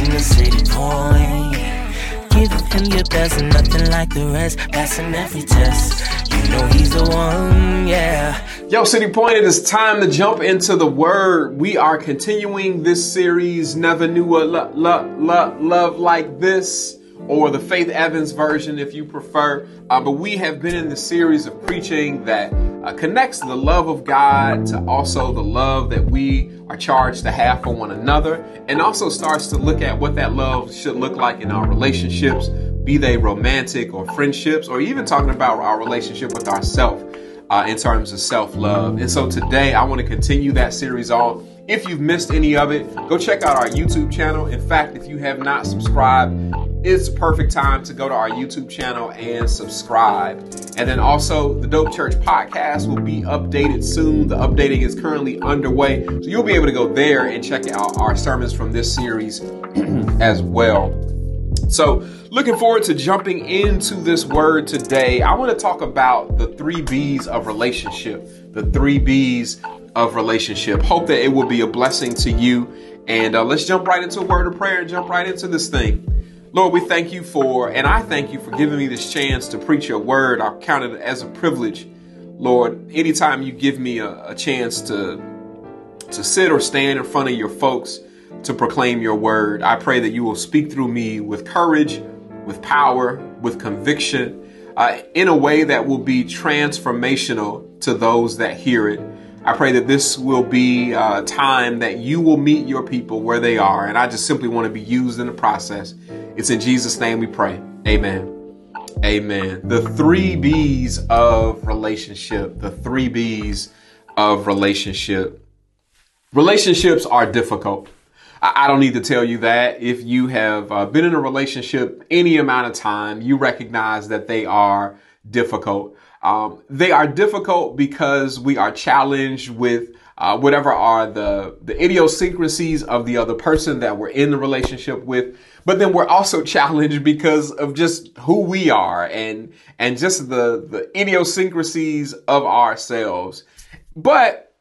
Tune the city point. Giving him your best, and nothing like the rest, passing every test. You know he's the one, yeah. Yo, City Point, it is time to jump into the word. We are continuing this series, Never Knew a lo- lo- lo- Love Like This, or the Faith Evans version if you prefer. Uh, but we have been in the series of preaching that uh, connects the love of God to also the love that we are charged to have for one another, and also starts to look at what that love should look like in our relationships, be they romantic or friendships, or even talking about our relationship with ourselves uh, in terms of self love. And so today I want to continue that series on. If you've missed any of it, go check out our YouTube channel. In fact, if you have not subscribed, it's a perfect time to go to our YouTube channel and subscribe. And then also, the Dope Church podcast will be updated soon. The updating is currently underway. So you'll be able to go there and check out our sermons from this series as well. So, looking forward to jumping into this word today. I want to talk about the three B's of relationship. The three B's of relationship. Hope that it will be a blessing to you. And uh, let's jump right into a word of prayer and jump right into this thing. Lord, we thank you for, and I thank you for giving me this chance to preach your word. I count it as a privilege. Lord, anytime you give me a, a chance to, to sit or stand in front of your folks to proclaim your word, I pray that you will speak through me with courage, with power, with conviction, uh, in a way that will be transformational to those that hear it. I pray that this will be a time that you will meet your people where they are. And I just simply want to be used in the process. It's in Jesus' name we pray. Amen. Amen. The three B's of relationship. The three B's of relationship. Relationships are difficult. I don't need to tell you that. If you have uh, been in a relationship any amount of time, you recognize that they are difficult. Um, they are difficult because we are challenged with uh, whatever are the, the idiosyncrasies of the other person that we're in the relationship with. But then we're also challenged because of just who we are and, and just the, the idiosyncrasies of ourselves. But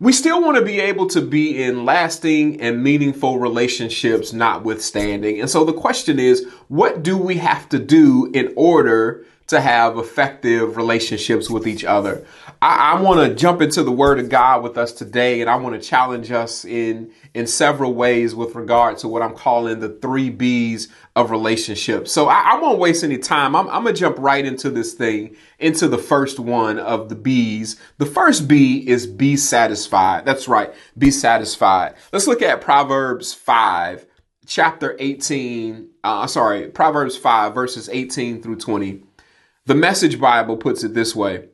we still want to be able to be in lasting and meaningful relationships, notwithstanding. And so the question is, what do we have to do in order to have effective relationships with each other. I, I want to jump into the Word of God with us today, and I want to challenge us in in several ways with regard to what I'm calling the three B's of relationships. So I, I won't waste any time. I'm, I'm gonna jump right into this thing, into the first one of the B's. The first B is be satisfied. That's right, be satisfied. Let's look at Proverbs five, chapter 18. Uh, sorry, Proverbs five, verses 18 through 20. The Message Bible puts it this way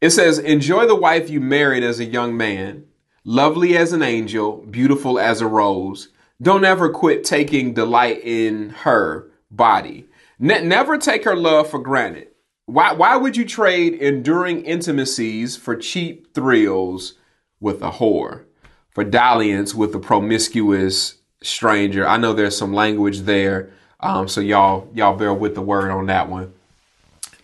It says, Enjoy the wife you married as a young man, lovely as an angel, beautiful as a rose. Don't ever quit taking delight in her body. Ne- never take her love for granted. Why, why would you trade enduring intimacies for cheap thrills with a whore? For dalliance with a promiscuous stranger? I know there's some language there, um, so y'all y'all bear with the word on that one.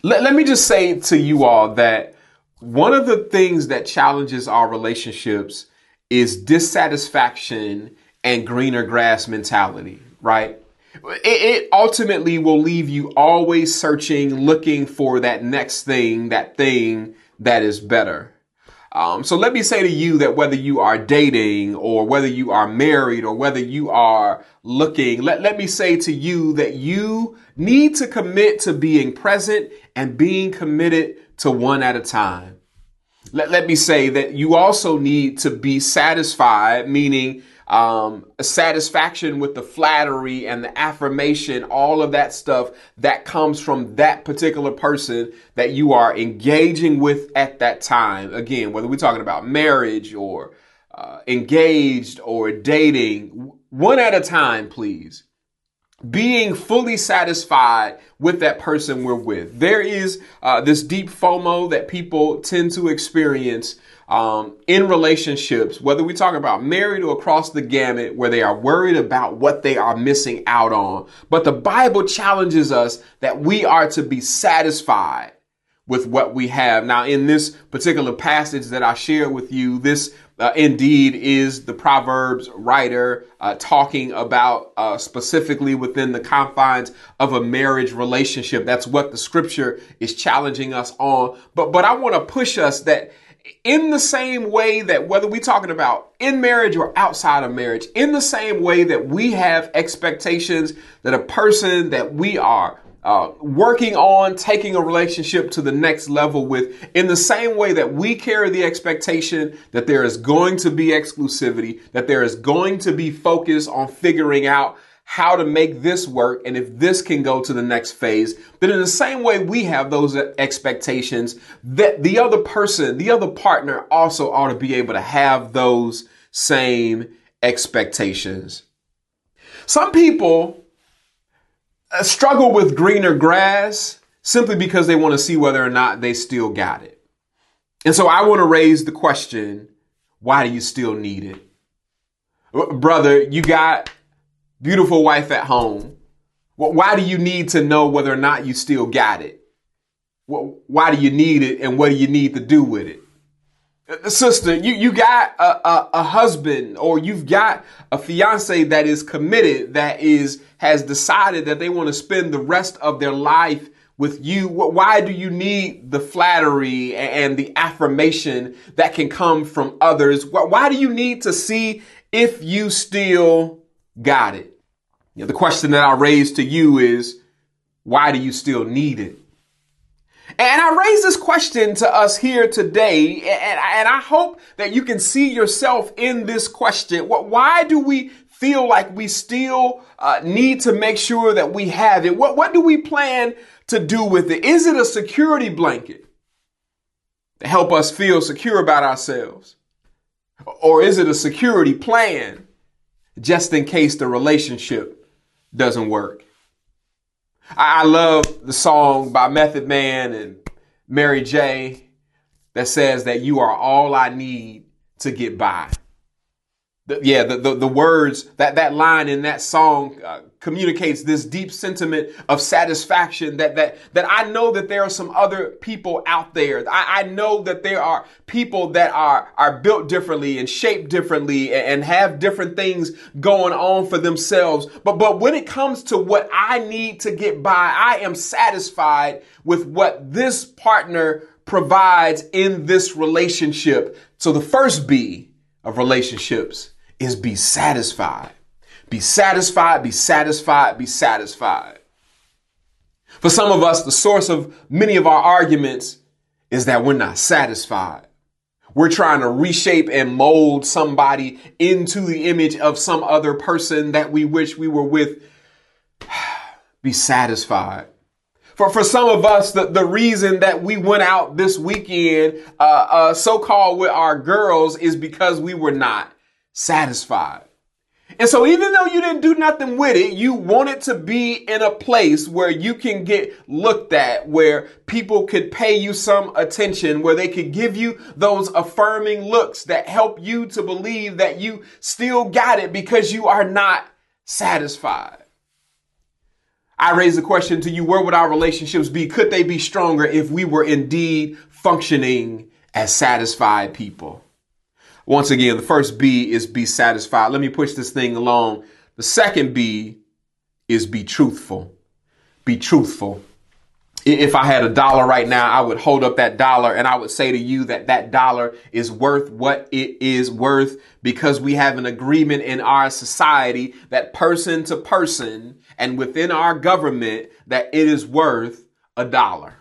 Let, let me just say to you all that one of the things that challenges our relationships is dissatisfaction and greener grass mentality, right? It, it, ultimately will leave you always searching, looking for that next thing, that thing that is better. Um, so let me say to you that whether you are dating or whether you are married or whether you are looking, let, let me say to you that you need to commit to being present and being committed to one at a time. Let, let me say that you also need to be satisfied, meaning um, satisfaction with the flattery and the affirmation, all of that stuff that comes from that particular person that you are engaging with at that time. Again, whether we're talking about marriage or uh, engaged or dating, one at a time, please. Being fully satisfied with that person we're with. There is uh, this deep FOMO that people tend to experience um, in relationships, whether we talk about married or across the gamut, where they are worried about what they are missing out on. But the Bible challenges us that we are to be satisfied with what we have. Now, in this particular passage that I share with you, this uh, indeed is the Proverbs writer uh, talking about uh, specifically within the confines of a marriage relationship. That's what the scripture is challenging us on. But but I want to push us that in the same way that whether we're talking about in marriage or outside of marriage, in the same way that we have expectations that a person that we are uh, working on taking a relationship to the next level with, in the same way that we carry the expectation that there is going to be exclusivity, that there is going to be focus on figuring out how to make this work and if this can go to the next phase, then in the same way we have those expectations, that the other person, the other partner also ought to be able to have those same expectations. Some people Uh, struggle with greener grass simply because they want to see whether or not they still got it. And so I want to raise the question, why do you still need it? Uh, brother, you got beautiful wife at home. Why do you need to know whether or not you still got it? Why do you need it and what do you need to do with it? Sister, you, you got a, a, a husband or you've got a fiance that is committed, that is, has decided that they want to spend the rest of their life with you. Why do you need the flattery and the affirmation that can come from others? Why do you need to see if you still got it? You know, the question that I raise to you is, why do you still need it? And I raise this question to us here today, and, I hope that you can see yourself in this question. Why do we feel like we still uh, need to make sure that we have it? What, what do we plan to do with it? Is it a security blanket to help us feel secure about ourselves? Or is it a security plan just in case the relationship doesn't work? I, I love the song by Method Man and Mary J that says that you are all I need to get by. The, yeah, the, the, the, words that that line in that song uh, communicates this deep sentiment of satisfaction that that that I know that there are some other people out there. I, I know that there are people that are are built differently and shaped differently and, and have different things going on for themselves. But but when it comes to what I need to get by, I am satisfied with what this partner provides in this relationship. So the first B of relationships is be satisfied. Be satisfied, be satisfied, be satisfied. For some of us, the source of many of our arguments is that we're not satisfied. We're trying to reshape and mold somebody into the image of some other person that we wish we were with. Be satisfied. For, for some of us, the, the reason that we went out this weekend, uh, uh, so-called with our girls is because we were not satisfied. And so even though you didn't do nothing with it, you want it to be in a place where you can get looked at, where people could pay you some attention, where they could give you those affirming looks that help you to believe that you still got it because you are not satisfied. I raise the question to you, where would our relationships be? Could they be stronger if we were indeed functioning as satisfied people? Once again, the first B is be satisfied. Let me push this thing along. The second B is be truthful. Be truthful. If I had a dollar right now, I would hold up that dollar and I would say to you that that dollar is worth what it is worth because we have an agreement in our society that person to person and within our government that it is worth a dollar.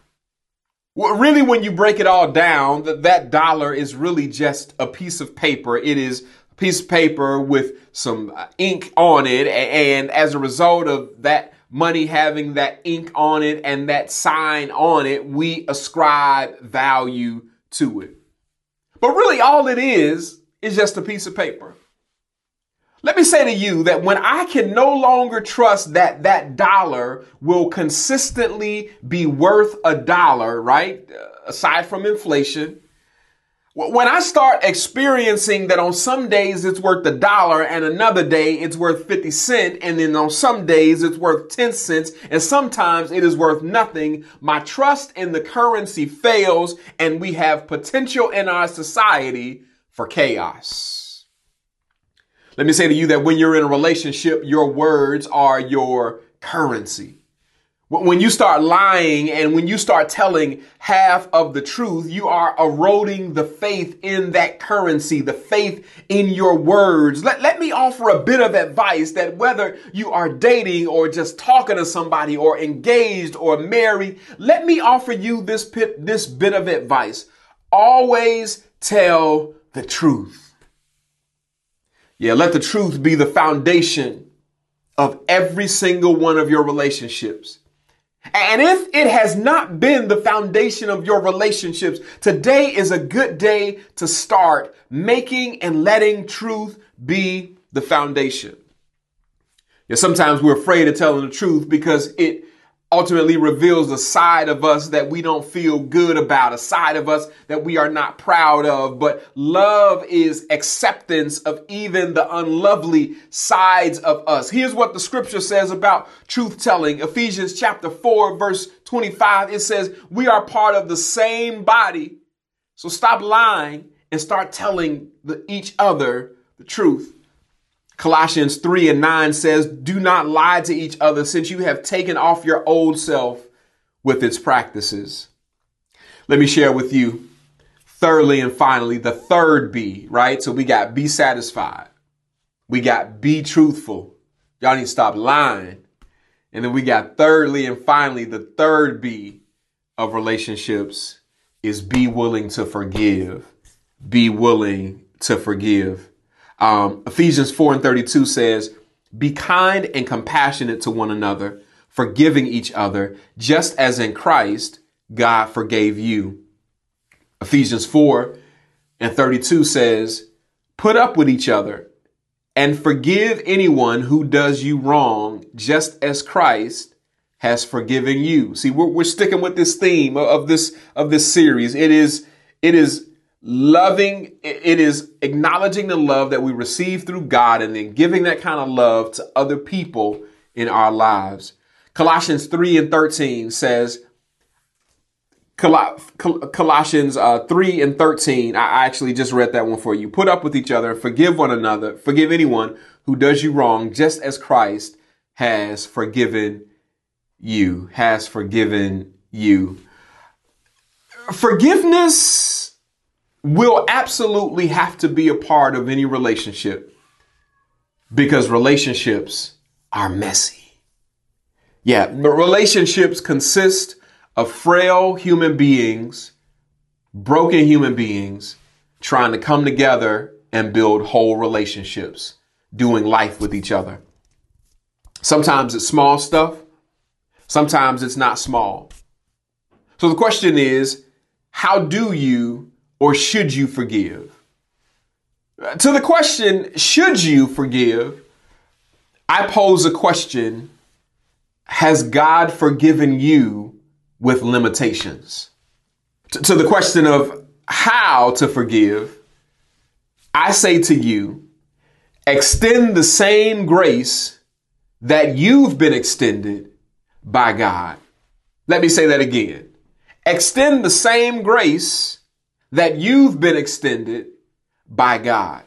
Really, when you break it all down, that, that dollar is really just a piece of paper. It is a piece of paper with some uh, ink on it. And as a result of that money having that ink on it and that sign on it, we ascribe value to it. But really, all it is is just a piece of paper. Let me say to you that when I can no longer trust that that dollar will consistently be worth a dollar, right? Uh, aside from inflation, when I start experiencing that on some days it's worth a dollar and another day it's worth 50 cents and then on some days it's worth 10 cents and sometimes it is worth nothing, my trust in the currency fails and we have potential in our society for chaos. Let me say to you that when you're in a relationship, your words are your currency. When you start lying and when you start telling half of the truth, you are eroding the faith in that currency, the faith in your words. Let, let me offer a bit of advice that whether you are dating or just talking to somebody or engaged or married, let me offer you this bit, this bit of advice. Always tell the truth. Yeah, let the truth be the foundation of every single one of your relationships. And if it has not been the foundation of your relationships, today is a good day to start making and letting truth be the foundation. Yeah, sometimes we're afraid of telling the truth because it ultimately reveals a side of us that we don't feel good about, a side of us that we are not proud of. But love is acceptance of even the unlovely sides of us. Here's what the scripture says about truth telling. Ephesians chapter 4, verse 25. It says, We are part of the same body. So stop lying and start telling the, each other the truth. Colossians 3 and 9 says, Do not lie to each other since you have taken off your old self with its practices. Let me share with you, thirdly and finally, the third B, right? So we got be satisfied. We got be truthful. Y'all need to stop lying. And then we got thirdly and finally, the third B of relationships is be willing to forgive. Be willing to forgive. Um, Ephesians 4 and 32 says, Be kind and compassionate to one another, forgiving each other, just as in Christ God forgave you. Ephesians 4 and 32 says, Put up with each other and forgive anyone who does you wrong, just as Christ has forgiven you. See, we're, we're sticking with this theme of, of this of this series. It is it is loving it is acknowledging the love that we receive through God and then giving that kind of love to other people in our lives. Colossians 3 and 13 says Colossians uh, 3 and 13 I actually just read that one for you. Put up with each other, forgive one another, forgive anyone who does you wrong just as Christ has forgiven you, has forgiven you. Forgiveness will absolutely have to be a part of any relationship because relationships are messy. Yeah, but relationships consist of frail human beings, broken human beings trying to come together and build whole relationships, doing life with each other. Sometimes it's small stuff. Sometimes it's not small. So the question is, how do you or should you forgive? To the question, should you forgive? I pose a question Has God forgiven you with limitations? To the question of how to forgive, I say to you, extend the same grace that you've been extended by God. Let me say that again. Extend the same grace that you've been extended by God.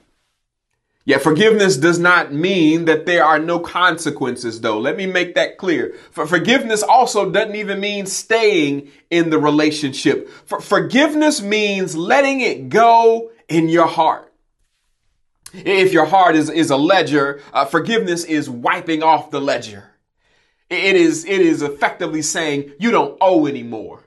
Yet forgiveness does not mean that there are no consequences though. Let me make that clear. For forgiveness also doesn't even mean staying in the relationship. For forgiveness means letting it go in your heart. If your heart is, is a ledger, uh, forgiveness is wiping off the ledger. It is, it is effectively saying you don't owe anymore.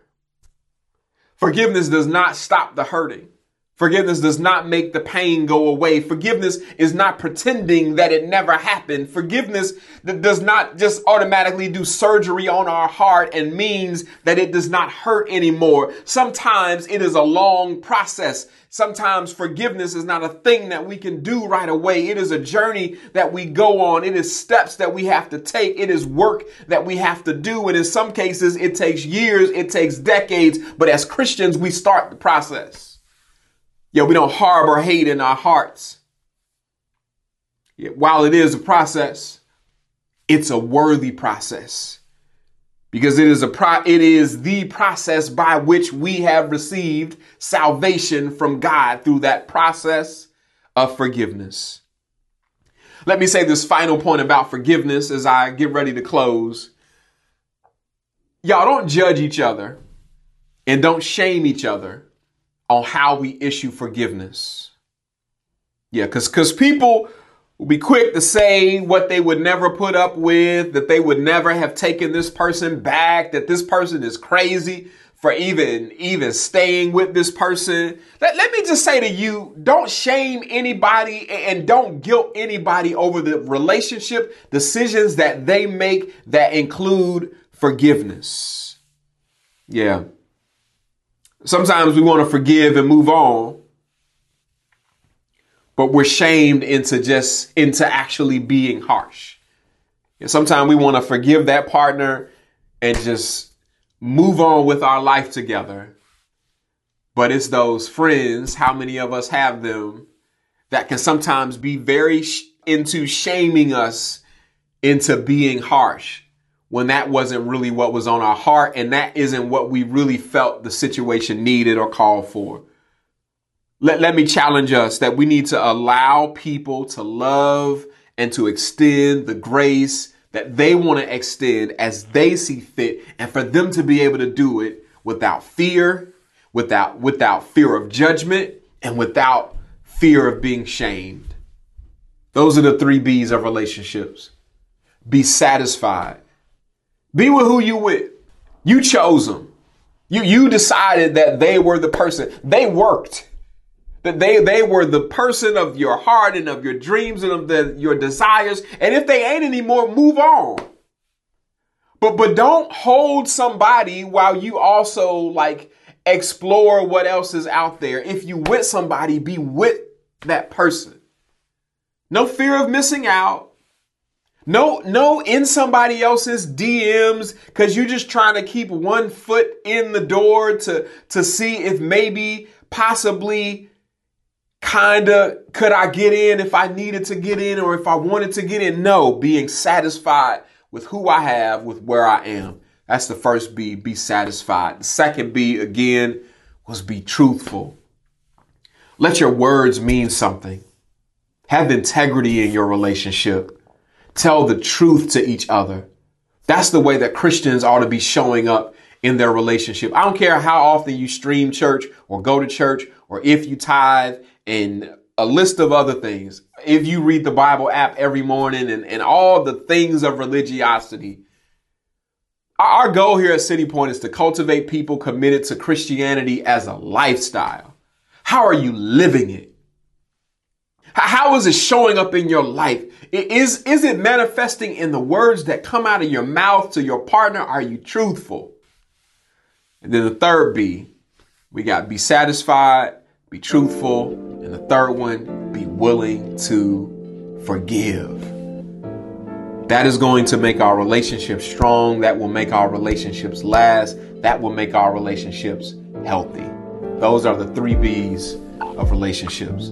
Forgiveness does not stop the hurting. Forgiveness does not make the pain go away. Forgiveness is not pretending that it never happened. Forgiveness does not just automatically do surgery on our heart and means that it does not hurt anymore. Sometimes it is a long process. Sometimes forgiveness is not a thing that we can do right away. It is a journey that we go on. It is steps that we have to take. It is work that we have to do. And in some cases, it takes years. It takes decades. But as Christians, we start the process. Yeah, we don't harbor hate in our hearts. Yeah, while it is a process, it's a worthy process because it is a pro- it is the process by which we have received salvation from God through that process of forgiveness. Let me say this final point about forgiveness as I get ready to close. Y'all don't judge each other and don't shame each other on how we issue forgiveness. Yeah, because because people will be quick to say what they would never put up with, that they would never have taken this person back, that this person is crazy for even even staying with this person. Let, let me just say to you, don't shame anybody and don't guilt anybody over the relationship decisions that they make that include forgiveness. Yeah. Sometimes we want to forgive and move on, but we're shamed into just into actually being harsh. And sometimes we want to forgive that partner and just move on with our life together. But it's those friends, how many of us have them, that can sometimes be very sh- into shaming us into being harsh when that wasn't really what was on our heart and that isn't what we really felt the situation needed or called for. Let, let me challenge us that we need to allow people to love and to extend the grace that they want to extend as they see fit and for them to be able to do it without fear, without, without fear of judgment and without fear of being shamed. Those are the three B's of relationships. Be satisfied be with who you with. You chose them. You, you decided that they were the person. They worked. That they, they were the person of your heart and of your dreams and of the, your desires. And if they ain't anymore, move on. But, but don't hold somebody while you also like explore what else is out there. If you with somebody, be with that person. No fear of missing out. No, no, in somebody else's DMs because you're just trying to keep one foot in the door to to see if maybe, possibly, kinda could I get in if I needed to get in or if I wanted to get in. No, being satisfied with who I have, with where I am. That's the first B. Be satisfied. The second B again was be truthful. Let your words mean something. Have integrity in your relationship tell the truth to each other. That's the way that Christians ought to be showing up in their relationship. I don't care how often you stream church or go to church or if you tithe and a list of other things. If you read the Bible app every morning and, and all the things of religiosity. Our goal here at City Point is to cultivate people committed to Christianity as a lifestyle. How are you living it? How is it showing up in your life? Is, is it manifesting in the words that come out of your mouth to your partner? Are you truthful? And then the third B, we got be satisfied, be truthful. And the third one, be willing to forgive. That is going to make our relationships strong. That will make our relationships last. That will make our relationships healthy. Those are the three B's of relationships.